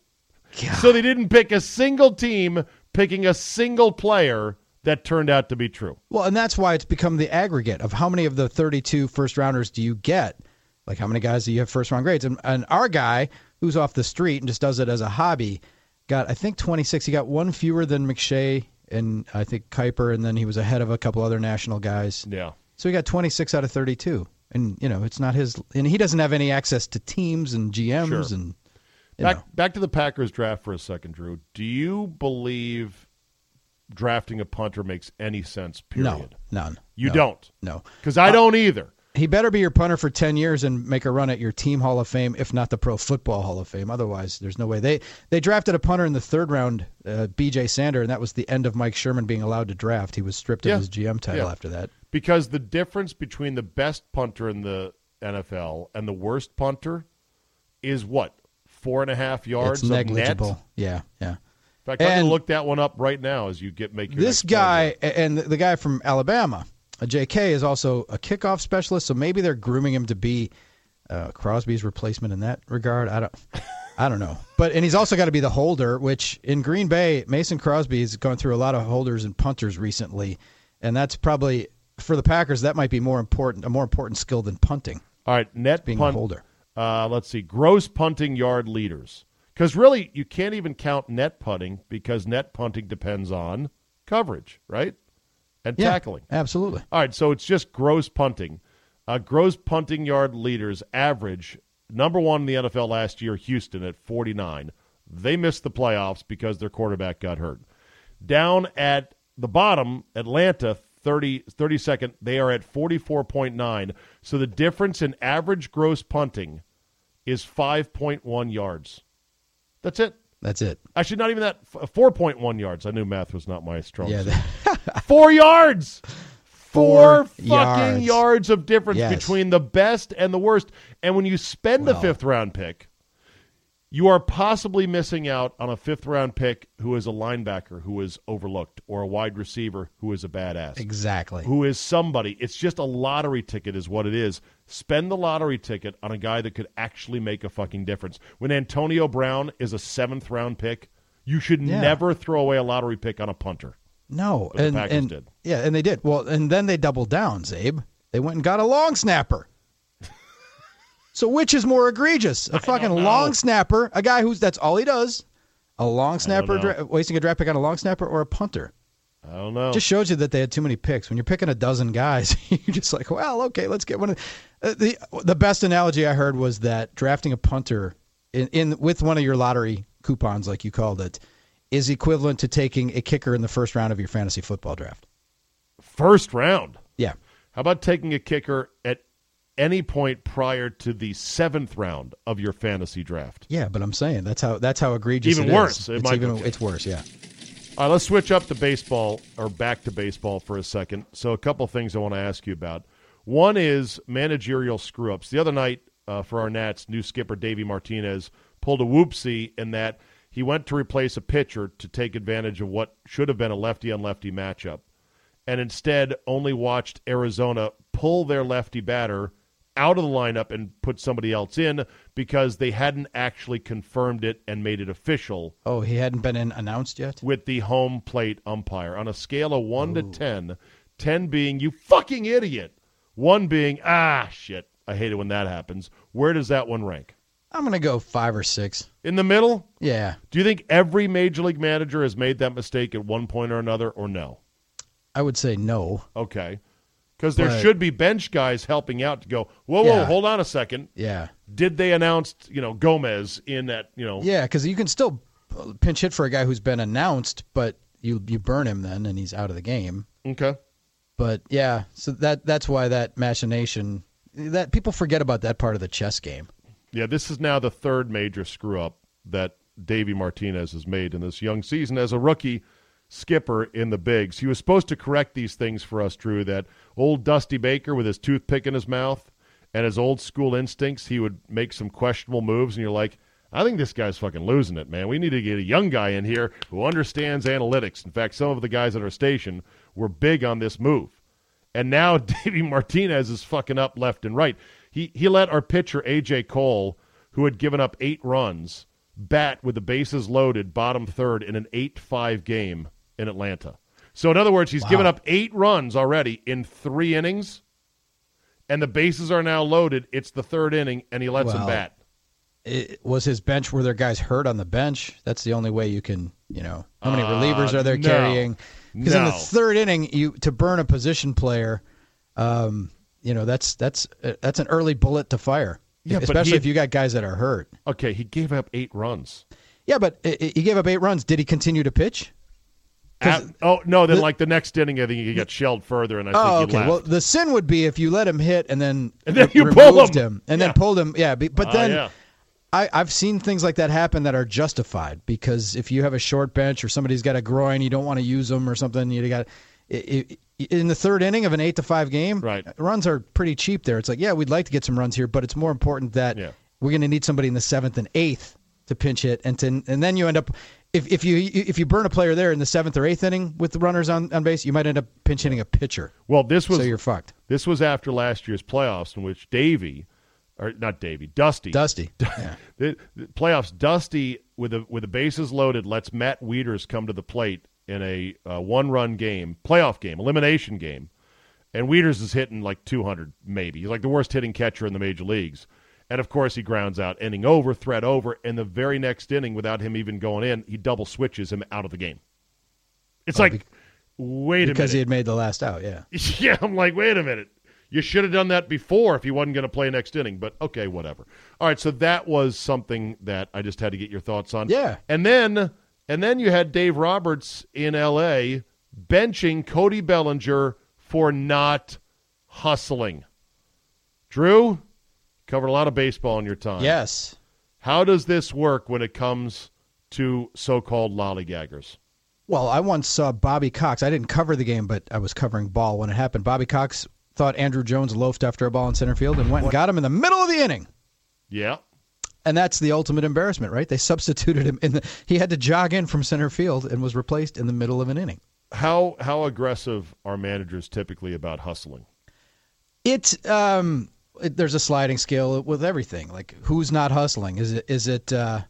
So they didn't pick a single team picking a single player that turned out to be true. Well, and that's why it's become the aggregate of how many of the 32 first rounders do you get? Like how many guys do you have first round grades? And, and our guy, who's off the street and just does it as a hobby, got I think 26. He got one fewer than McShay and I think Kiper, and then he was ahead of a couple other national guys. Yeah. So he got 26 out of 32. And you know, it's not his, and he doesn't have any access to teams and GMs Sure. and Back know. back to the Packers draft for a second, Drew. Do you believe drafting a punter makes any sense. Period. No, none. You No. don't. No. Because I don't either. He better be your punter for 10 years and make a run at your team Hall of Fame, if not the Pro Football Hall of Fame. Otherwise, there's no way. They they drafted a punter in the third round, uh, B.J. Sander, and that was the end of Mike Sherman being allowed to draft. He was stripped Yeah. of his GM title Yeah. after that. Because the difference between the best punter in the NFL and the worst punter is what? Four and a half yards it's of net? negligible. Yeah, yeah. In fact, And- to look that one up right now as you get make your This guy and the guy from Alabama, uh, J.K., is also a kickoff specialist. So maybe they're grooming him to be uh, Crosby's replacement in that regard. I don't, I don't know. But and he's also got to be the holder, which in Green Bay, Mason Crosby has gone through a lot of holders and punters recently, and that's probably for the Packers. That might be more important, a more important skill than punting. All right, net being punt. a holder. Uh, let's see, gross punting yard leaders. Because really, you can't even count net punting because net punting depends on coverage, right? And Yeah, tackling. absolutely. All right, so it's just gross punting. Uh, gross punting yard leaders average number one in the NFL last year, Houston at 49. They missed the playoffs because their quarterback got hurt. Down at the bottom, Atlanta, 30, 32nd, they are at 44.9. So the difference in average gross punting is 5.1 yards. That's it. That's it. Actually, not even that. Uh, 4.1 yards. I knew math was not my strong Yeah, that- Four yards. Four, Four fucking yards. yards of difference Yes. between the best and the worst. And when you spend a Well. fifth round pick, you are possibly missing out on a fifth round pick who is a linebacker who is overlooked or a wide receiver who is a badass. exactly. Who is somebody. It's just a lottery ticket, is what it is. Spend the lottery ticket on a guy that could actually make a fucking difference. When Antonio Brown is a seventh round pick, you should Yeah. never throw away a lottery pick on a punter. No, But the and Packers and did. yeah, and they did. Well, and then they doubled down, Czabe. They went and got a long snapper. So which is more egregious? A fucking long snapper, a guy who's that's all he does, a long snapper dra- wasting a draft pick on a long snapper or a punter. I don't know. Just shows you that they had too many picks. When you're picking a dozen guys, you're just like, well, okay, let's get one. Of, uh, the the best analogy I heard was that drafting a punter in, in with one of your lottery coupons, like you called it, is equivalent to taking a kicker in the first round of your fantasy football draft. First round. Yeah. How about taking a kicker at any point prior to the seventh round of your fantasy draft? Yeah, but I'm saying that's how that's how egregious. Even it is. worse. It It's might even it's worse. Yeah. All right, let's switch up to baseball or back to baseball for a second. So, a couple things I want to ask you about. One is managerial screw ups. The other night uh, for our Nats, new skipper Davey Martinez pulled a whoopsie in that he went to replace a pitcher to take advantage of what should have been a lefty on lefty matchup, and instead only watched Arizona pull their lefty batter out of the lineup and put somebody else in because they hadn't actually confirmed it and made it official Oh, he hadn't been in announced yet. with the home plate umpire on a scale of 1 to 10, 10 being you fucking idiot, 1 being ah shit. I hate it when that happens. Where does that one rank? I'm gonna go five or six. In the middle? Yeah, Do you think every major league manager has made that mistake at one point or another or no? I would say no. Okay. Cuz there should be bench guys helping out to go, "Whoa, whoa, Yeah. hold on a second. Yeah, Did they announce, you know, Gomez in that, you know, yeah, because you can still pinch hit for a guy who's been announced, but you you burn him then, and he's out of the game. okay. But yeah, so that that's why that machination that people forget about that part of the chess game. Yeah, this is now the third major screw up that Davy Martinez has made in this young season as a rookie skipper in the bigs. He was supposed to correct these things for us, Drew, that old Dusty Baker with his toothpick in his mouth and his old school instincts, he would make some questionable moves, and you're like, I think this guy's fucking losing it, man. We need to get a young guy in here who understands analytics. In fact, some of the guys at our station were big on this move. And now Davey Martinez is fucking up left and right. He he let our pitcher AJ Cole, who had given up eight runs, bat with the bases loaded, bottom third in an eight-five game in Atlanta. So in other words, he's given up eight runs already in three innings, and the bases are now loaded. It's the third inning, and he lets him bat. It, was his bench were there guys hurt on the bench? That's the only way you can you know how many Uh, relievers are there no. carrying? Because in the third inning, you to burn a position player, um, you know that's that's uh, that's an early bullet to fire. Yeah, especially he- if you got guys that are hurt. Okay, he gave up eight runs. Yeah, but i- he gave up eight runs. Did he continue to pitch? At- oh no! Then like the next inning, I think he got shelled further, and I think Oh, he okay. left. Well, the sin would be if you let him hit and then And then you removed pull him. him and Yeah. then pulled him. Yeah, but Ah, then yeah. I, I've seen things like that happen that are justified because if you have a short bench or somebody's got a groin, you don't want to use them or something. You got in the third inning of an eight to five game. Right. runs are pretty cheap there. It's like yeah, we'd like to get some runs here, but it's more important that Yeah. we're going to need somebody in the seventh and eighth to pinch hit, and to, and then you end up. If, if you if you burn a player there in the seventh or eighth inning with the runners on, on base, you might end up pinch hitting a pitcher. well, this was so you're fucked. this was after last year's playoffs, in which Davy, or not Davy, Dusty, Dusty. Yeah. the, the playoffs, Dusty with the with the bases loaded lets Matt Wieters come to the plate in a uh, one run game, playoff game, elimination game, and Wieters is hitting like 200 maybe. He's like the worst hitting catcher in the major leagues, and of course he grounds out, inning over, threat over, and the very next inning, without him even going in, he double switches him out of the game. It's oh, like, wait a minute, because he had made the last out. Yeah. yeah, I'm like, wait a minute. You should have done that before if he wasn't going to play next inning, but okay, whatever. All right, so that was something that I just had to get your thoughts on. Yeah. And then and then you had Dave Roberts in LA benching Cody Bellinger for not hustling. Drew, covered a lot of baseball in your time. Yes. How does this work when it comes to so-called lollygaggers? Well, I once saw Bobby Cox. I didn't cover the game, but I was covering ball when it happened. Bobby Cox thought Andruw Jones loafed after a ball in center field and went and got him in the middle of the inning. Yeah. And that's the ultimate embarrassment, right? They substituted him in the. He had to jog in from center field and was replaced in the middle of an inning. How how aggressive are managers typically about hustling? It's um, it, there's a sliding scale with everything. Like who's not hustling? Is it is it uh,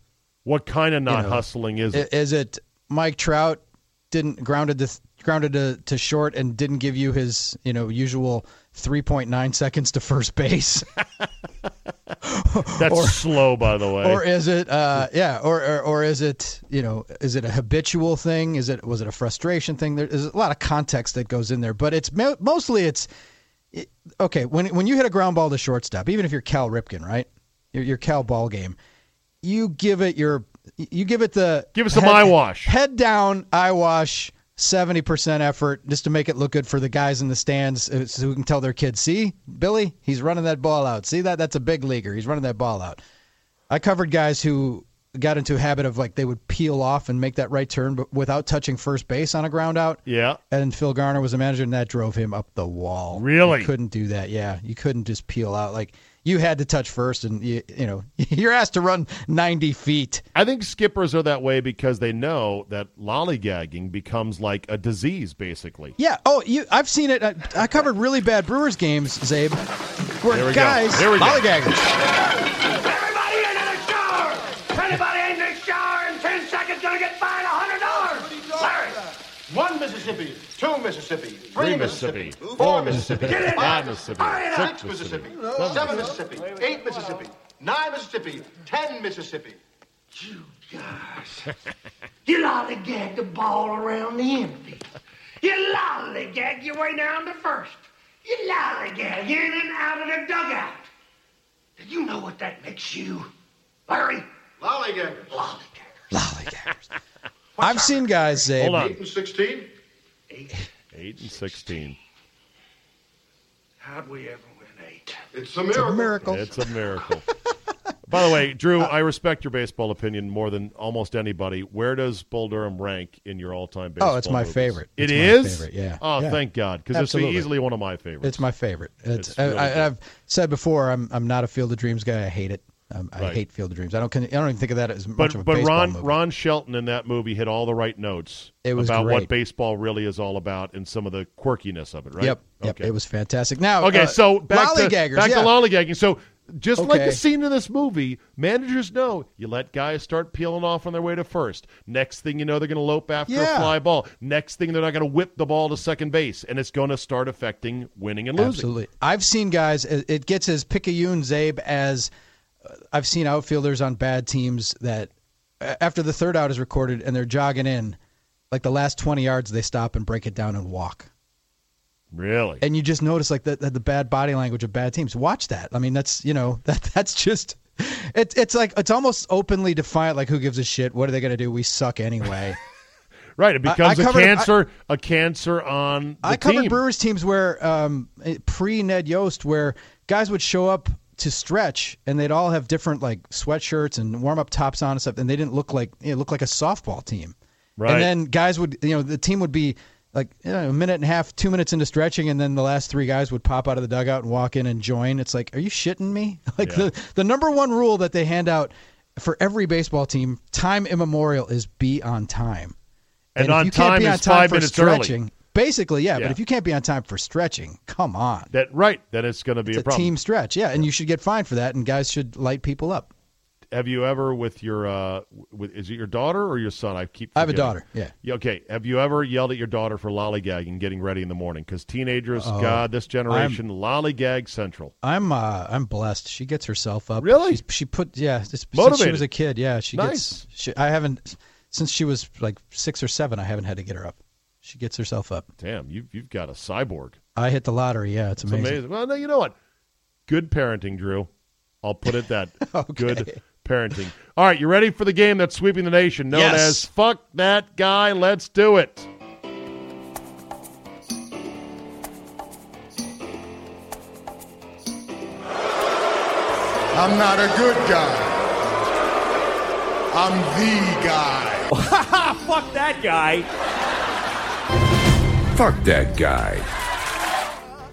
What kind of not know, hustling is it? is it Mike Trout didn't grounded to grounded to, to short and didn't give you his you know usual 3.9 seconds to first base That's slow, by the way. or is it uh yeah or, or or is it you know is it a habitual thing is it was it a frustration thing there's a lot of context that goes in there but it's mostly it's it, okay when when you hit a ground ball to shortstop even if you're Cal Ripken right? Your, your Cal ball game you give it your you give it the Give it some eye wash. head down eye wash 70% effort just to make it look good for the guys in the stands uh, so we can tell their kids see Billy he's running that ball out. See that? That's a big leaguer. He's running that ball out. I covered guys who got into a habit of like they would peel off and make that right turn but without touching first base on a ground out yeah. and Phil Garner was a manager, and that drove him up the wall. Really? You couldn't do that. Yeah, you couldn't just peel out. Like you had to touch first, and you, you know you're asked to run 90 feet. I think skippers are that way because they know that lollygagging becomes like a disease, basically. Yeah. Oh, you. I've seen it. I, I covered really bad Brewers games, Czabe, where Here we go. guys we go. lollygaggers. Mississippi, two Mississippi, three, Three Mississippi, four Mississippi, Get five! Mississippi, Hurry it up! six six Mississippi, Mississippi, seven Mississippi, eight Mississippi, nine Mississippi, ten Mississippi. You guys. You lollygag the ball around the infield. You lollygag your way down to first. You lollygag in and out of the dugout. Do you know what that makes you? Larry? Lollygaggers. Lollygaggers. Lollygaggers. I've seen guys, say. Hold on. Eight and sixteen. Eight and sixteen. How'd we ever win eight? It's a It's a miracle. miracle. It's a miracle. By the way, Drew, I respect your baseball opinion more than almost anybody. Where does Bull Durham rank in your all-time baseball? Oh, it's my movies? favorite. It It's my is? favorite, yeah. Oh, Yeah. thank God, because it's easily one of my favorites. It's my favorite. It's, It's really I, good. I, I've said before, I'm I'm not a Field of Dreams guy. I hate it. Um, I Right. hate Field of Dreams. I don't. I don't even think of that as much but of a but baseball Ron movie. Ron Shelton in that movie hit all the right notes It was about what baseball really is all about and some of the quirkiness of it, right? Yep. Yep. It was fantastic. Now, Okay, uh, so back to back yeah. to lollygagging. So just like the scene in this movie, managers know you let guys start peeling off on their way to first. Next thing you know, they're going to lope after a fly ball. Next thing, they're not going to whip the ball to second base, and it's going to start affecting winning and losing. Absolutely. I've seen guys. It gets as picayune Czabe as I've seen outfielders on bad teams that after the third out is recorded and they're jogging in, like the last twenty yards, they stop and break it down and walk. Really? and you just notice like the, the bad body language of bad teams. Watch that. I mean, that's you know that that's just it's it's like it's almost openly defiant. Like who gives a shit? What are they going to do? We suck anyway. Right, it I- becomes I a covered- cancer, a cancer on the I covered team. Brewers teams where um, pre Ned Yost, where guys would show up to stretch and they'd all have different like sweatshirts and warm up tops on and stuff, and they didn't look like it looked like a softball team. Right. And then guys would, you know, the team would be like you know, a minute and a half, two minutes into stretching, and then the last three guys would pop out of the dugout and walk in and join. It's like, are you shitting me? Like Yeah. the the number one rule that they hand out for every baseball team, time immemorial, is be on time. And if on you can't time is on time five for minutes early. Basically, yeah, Yeah. But if you can't be on time for stretching, come on. That right, then it's going to be It's a a problem. team stretch, yeah, and you should get fined for that, and guys should light people up. Have you ever with your uh with is it your daughter or your son? I keep I have a daughter, yeah. Yeah, Okay. Have you ever yelled at your daughter for lollygagging getting ready in the morning? Because teenagers, Oh, God, this generation, lollygag central. I'm uh, I'm blessed. She gets herself up. Really? She's, she put yeah. Just, since she was a kid, yeah. She Nice. gets. She, I haven't since she was like six or seven. I haven't had to get her up. She gets herself up. Damn, you've you've got a cyborg. I hit the lottery. Yeah, it's It's amazing. amazing. Well, no, you know what? Good parenting, Drew. I'll put it that. Good parenting. All right, you ready for the game that's sweeping the nation, known Yes. as "Fuck That Guy"? Let's do it. I'm not a good guy. I'm the guy. Fuck that guy. Fuck that guy.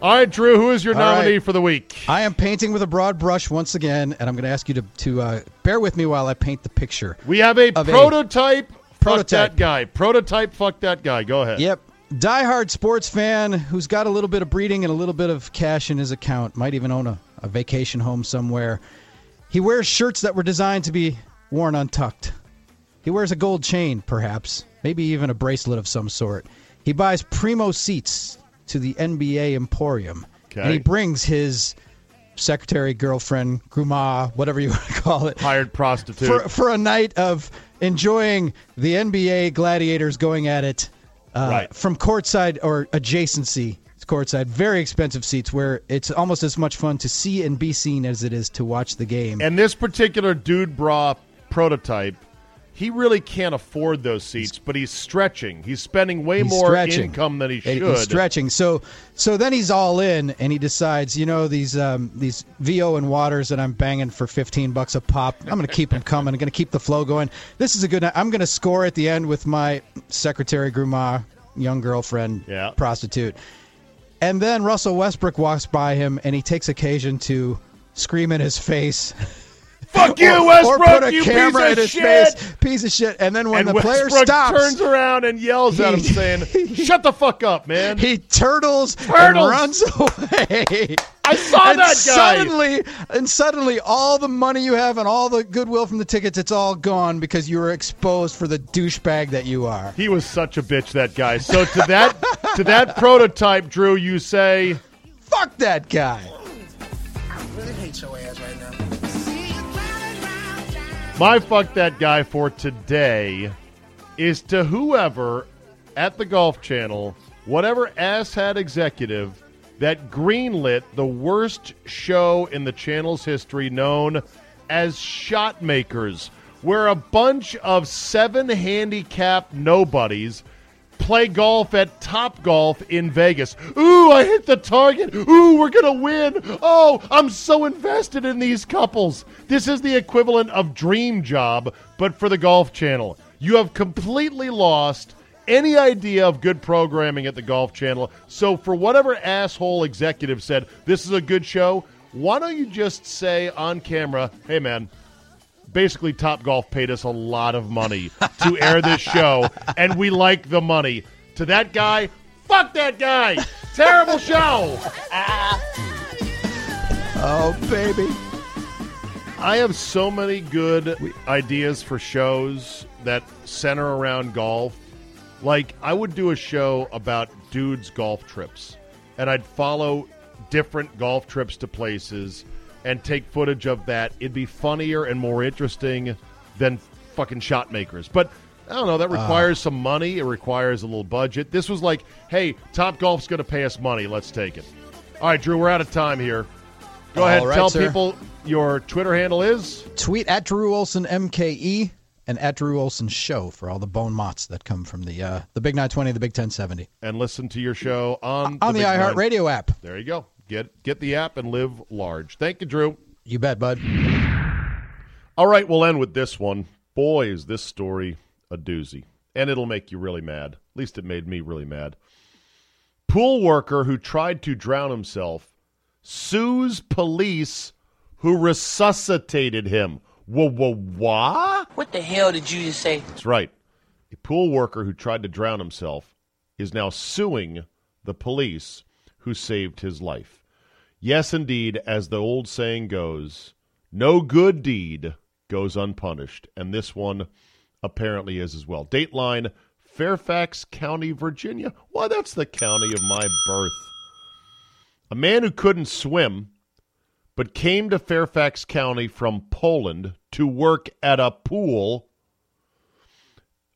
All right, Drew. Who is your All nominee right. for the week? I am painting with a broad brush once again, and I'm going to ask you to to uh, bear with me while I paint the picture. We have a Of a- prototype. Fuck Prototype. that guy. Prototype. Fuck that guy. Go ahead. Yep. Diehard sports fan who's got a little bit of breeding and a little bit of cash in his account. Might even own a, a vacation home somewhere. He wears shirts that were designed to be worn untucked. He wears a gold chain, perhaps, maybe even a bracelet of some sort. He buys primo seats to the NBA Emporium. And he brings his secretary, girlfriend, grandma, whatever you want to call it, Hired prostitute. for for a night of enjoying the NBA gladiators going at it uh, Right. from courtside or adjacency to courtside. Very expensive seats where it's almost as much fun to see and be seen as it is to watch the game. And this particular dude bra prototype, he really can't afford those seats, but he's stretching. He's spending way He's more stretching. income than he should. He's stretching. So so then he's all in and he decides, you know, these um, these VO and waters that I'm banging for 15 bucks a pop. I'm going to keep them coming. I'm going to keep the flow going. This is a good night. I'm going to score at the end with my secretary grandma, young girlfriend, Yeah. prostitute. And then Russell Westbrook walks by him and he takes occasion to scream in his face. Fuck you, or, Westbrook! or put a you camera piece in of his shit! face. Piece of shit. And then when and the player stops, turns around and yells at him, saying, "Shut the fuck up, man!" he turtles, Turtles! and runs away. I saw and that guy. Suddenly, and suddenly, all the money you have and all the goodwill from the tickets, it's all gone because you were exposed for the douchebag that you are. He was such a bitch, that guy. So to that to that prototype, Drew, you say, Fuck that guy. I really hate your ass right now. My fuck that guy for today is to whoever at the Golf Channel, whatever asshat executive that greenlit the worst show in the channel's history known as Shot Makers, where a bunch of seven handicap nobodies play golf at Top Golf in Vegas. Ooh, I hit the target. Ooh, we're going to win. Oh, I'm so invested in these couples. This is the equivalent of Dream Job, but for the Golf Channel. You have completely lost any idea of good programming at the Golf Channel. So, for whatever asshole executive said, this is a good show, why don't you just say on camera, hey, man, basically Top Golf paid us a lot of money to air this show, and we like the money. To that guy, fuck that guy. Terrible show. Oh, baby. I have so many good ideas for shows that center around golf. Like, I would do a show about dudes' golf trips, and I'd follow different golf trips to places and take footage of that. It'd be funnier and more interesting than fucking shot makers. But I don't know, that requires some money, it requires a little budget. This was like, hey, Top Golf's going to pay us money. Let's take it. All right, Drew, we're out of time here. Go ahead, right, tell sir. people your Twitter handle is. Tweet at Drew Olson MKE. and at Drew Olson Show for all the bone mots that come from the uh, the Big 920, the Big 1070. And listen to your show on On the Nine- iHeartRadio app. There you go. Get get the app and live large. Thank you, Drew. You bet, bud. All right, we'll end with this one. Boy, is this story a doozy. And it'll make you really mad. At least it made me really mad. Pool worker who tried to drown himself sues police who resuscitated him. Whoa, whoa, what? What the hell did you just say? That's right. A pool worker who tried to drown himself is now suing the police who saved his life. Yes, indeed, as the old saying goes, no good deed goes unpunished. And this one apparently is as well. Dateline, Fairfax County, Virginia. Why, that's the county of my birth. A man who couldn't swim but came to Fairfax County from Poland to work at a pool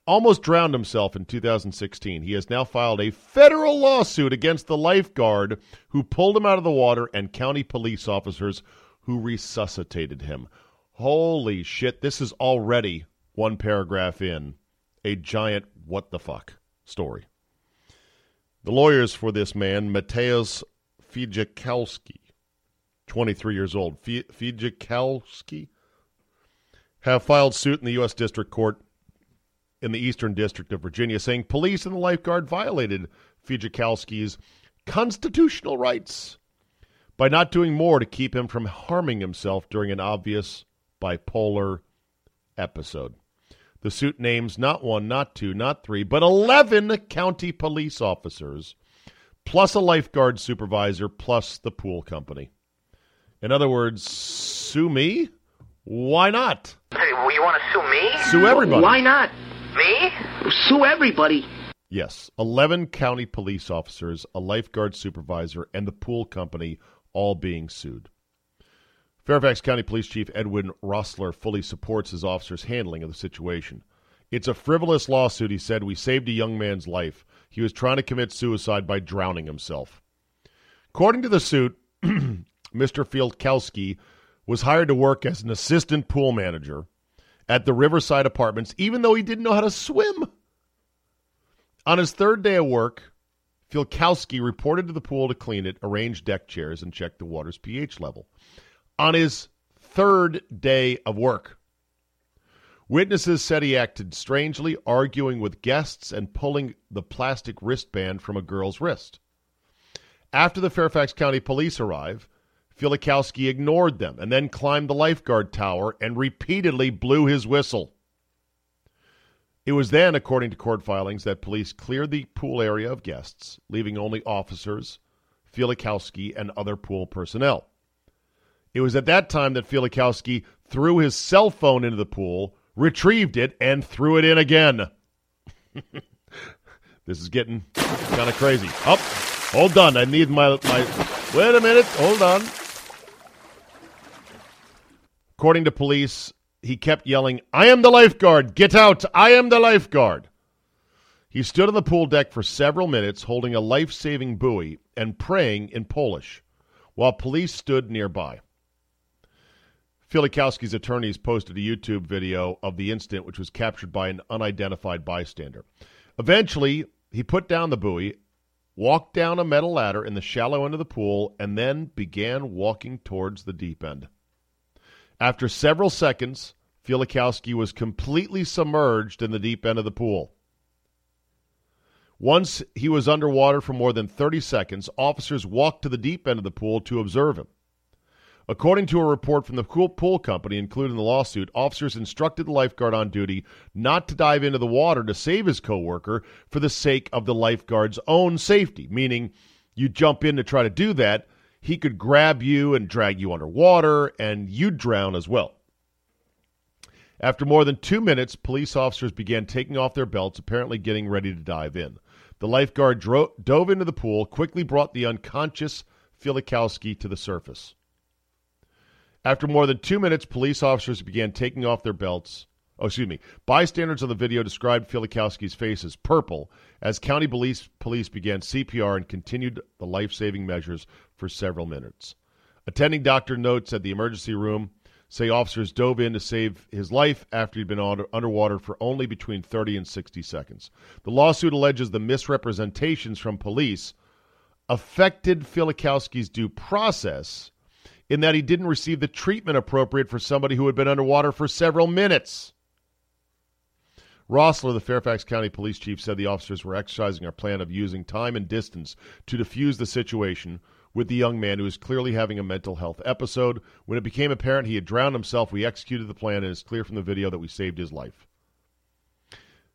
almost drowned himself in 2016. He has now filed a federal lawsuit against the lifeguard who pulled him out of the water and county police officers who resuscitated him. Holy shit, this is already one paragraph in a giant what the fuck story. The lawyers for this man, Mateusz Fijalkowski, 23 years old, Fijalkowski, have filed suit in the U.S. District Court in the Eastern District of Virginia, saying police and the lifeguard violated Fijalkowski's constitutional rights by not doing more to keep him from harming himself during an obvious bipolar episode. The suit names not one, not two, not three, but 11 county police officers, plus a lifeguard supervisor, plus the pool company. In other words, sue me? Why not? Hey, well, you want to sue me? Sue everybody. Why not? Me? Sue everybody. Yes, 11 county police officers, a lifeguard supervisor, and the pool company all being sued. Fairfax County Police Chief Edwin Roessler fully supports his officers' handling of the situation. It's a frivolous lawsuit, he said. We saved a young man's life. He was trying to commit suicide by drowning himself. According to the suit, Mr. Fielkowski was hired to work as an assistant pool manager at the Riverside Apartments, even though he didn't know how to swim. On his third day of work, Filkowski reported to the pool to clean it, arrange deck chairs, and check the water's pH level. On his third day of work, witnesses said he acted strangely, arguing with guests and pulling the plastic wristband from a girl's wrist. After the Fairfax County police arrived, Filikowski ignored them and then climbed the lifeguard tower and repeatedly blew his whistle. It was then, according to court filings, that police cleared the pool area of guests, leaving only officers, Filikowski, and other pool personnel. It was at that time that Filikowski threw his cell phone into the pool, retrieved it, and threw it in again. this is getting kind of crazy. Up, oh, hold on. I need my my. Wait a minute. Hold on. According to police, he kept yelling, I am the lifeguard! Get out! I am the lifeguard! He stood on the pool deck for several minutes holding a life saving buoy and praying in Polish, while police stood nearby. Filikowski's attorneys posted a YouTube video of the incident, which was captured by an unidentified bystander. Eventually, he put down the buoy, walked down a metal ladder in the shallow end of the pool, and then began walking towards the deep end. After several seconds, Filikowski was completely submerged in the deep end of the pool. Once he was underwater for more than 30 seconds, officers walked to the deep end of the pool to observe him. According to a report from the pool company included in the lawsuit, officers instructed the lifeguard on duty not to dive into the water to save his coworker for the sake of the lifeguard's own safety, meaning you jump in to try to do that, he could grab you and drag you underwater, and you'd drown as well. After more than two minutes, police officers began taking off their belts, apparently getting ready to dive in. The lifeguard dro- dove into the pool, quickly brought the unconscious Filikowski to the surface. After more than two minutes, police officers began taking off their belts. Oh, excuse me. Bystanders on the video described Filikowski's face as purple as county police, police began CPR and continued the life saving measures for several minutes. Attending doctor notes at the emergency room say officers dove in to save his life after he'd been under, underwater for only between 30 and 60 seconds. The lawsuit alleges the misrepresentations from police affected Filikowski's due process in that he didn't receive the treatment appropriate for somebody who had been underwater for several minutes. Roessler, the Fairfax County Police Chief, said the officers were exercising our plan of using time and distance to defuse the situation with the young man who was clearly having a mental health episode. When it became apparent he had drowned himself, we executed the plan, and it's clear from the video that we saved his life.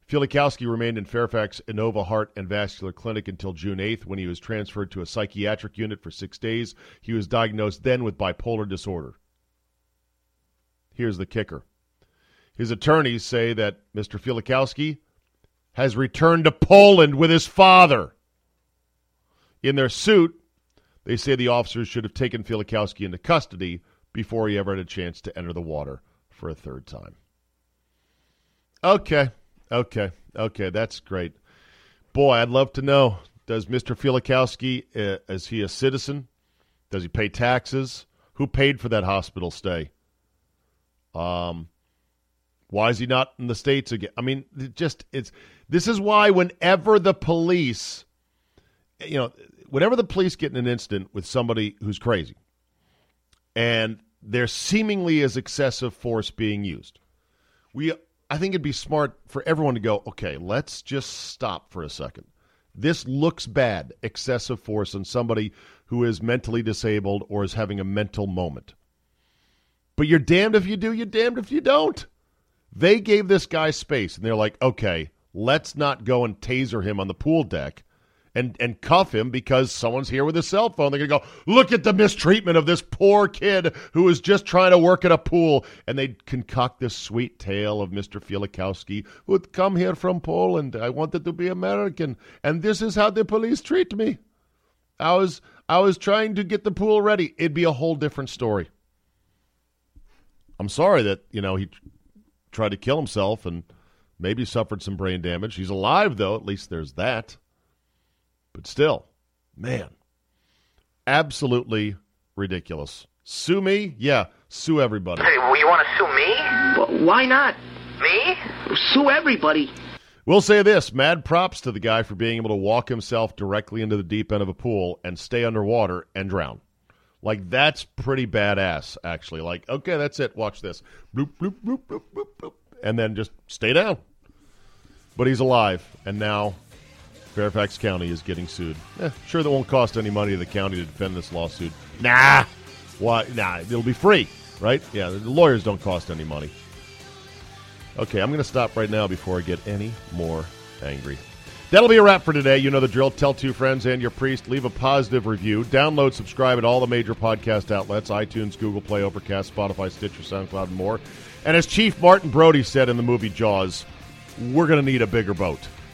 Filikowski remained in Fairfax Inova Heart and Vascular Clinic until June 8th when he was transferred to a psychiatric unit for six days. He was diagnosed then with bipolar disorder. Here's the kicker his attorneys say that Mr. Filikowski has returned to Poland with his father. In their suit, they say the officers should have taken Filikowski into custody before he ever had a chance to enter the water for a third time. Okay, okay, okay, that's great. Boy, I'd love to know does Mr. Filikowski, uh, is he a citizen? Does he pay taxes? Who paid for that hospital stay? Um, why is he not in the states again? I mean, it just it's this is why whenever the police, you know, whenever the police get in an incident with somebody who's crazy, and there seemingly is excessive force being used, we I think it'd be smart for everyone to go, okay, let's just stop for a second. This looks bad, excessive force on somebody who is mentally disabled or is having a mental moment. But you're damned if you do, you're damned if you don't. They gave this guy space, and they're like, okay, let's not go and taser him on the pool deck and, and cuff him because someone's here with a cell phone. They're to go, look at the mistreatment of this poor kid who is just trying to work at a pool. And they concoct this sweet tale of Mr. Filikowski, who had come here from Poland. I wanted to be American, and this is how the police treat me. I was I was trying to get the pool ready. It'd be a whole different story. I'm sorry that, you know, he tried to kill himself and maybe suffered some brain damage. He's alive, though. At least there's that. But still, man, absolutely ridiculous. Sue me? Yeah, sue everybody. Hey, well, you want to sue me? But why not? Me? Sue everybody. We'll say this mad props to the guy for being able to walk himself directly into the deep end of a pool and stay underwater and drown. Like that's pretty badass, actually. Like, okay, that's it. Watch this. Bloop, bloop, bloop, bloop, bloop, bloop. And then just stay down. But he's alive, and now Fairfax County is getting sued. Eh, sure, that won't cost any money to the county to defend this lawsuit. Nah, why? Nah, it'll be free, right? Yeah, the lawyers don't cost any money. Okay, I'm going to stop right now before I get any more angry. That'll be a wrap for today. You know the drill. Tell two friends and your priest. Leave a positive review. Download, subscribe at all the major podcast outlets iTunes, Google Play, Overcast, Spotify, Stitcher, SoundCloud, and more. And as Chief Martin Brody said in the movie Jaws, we're going to need a bigger boat.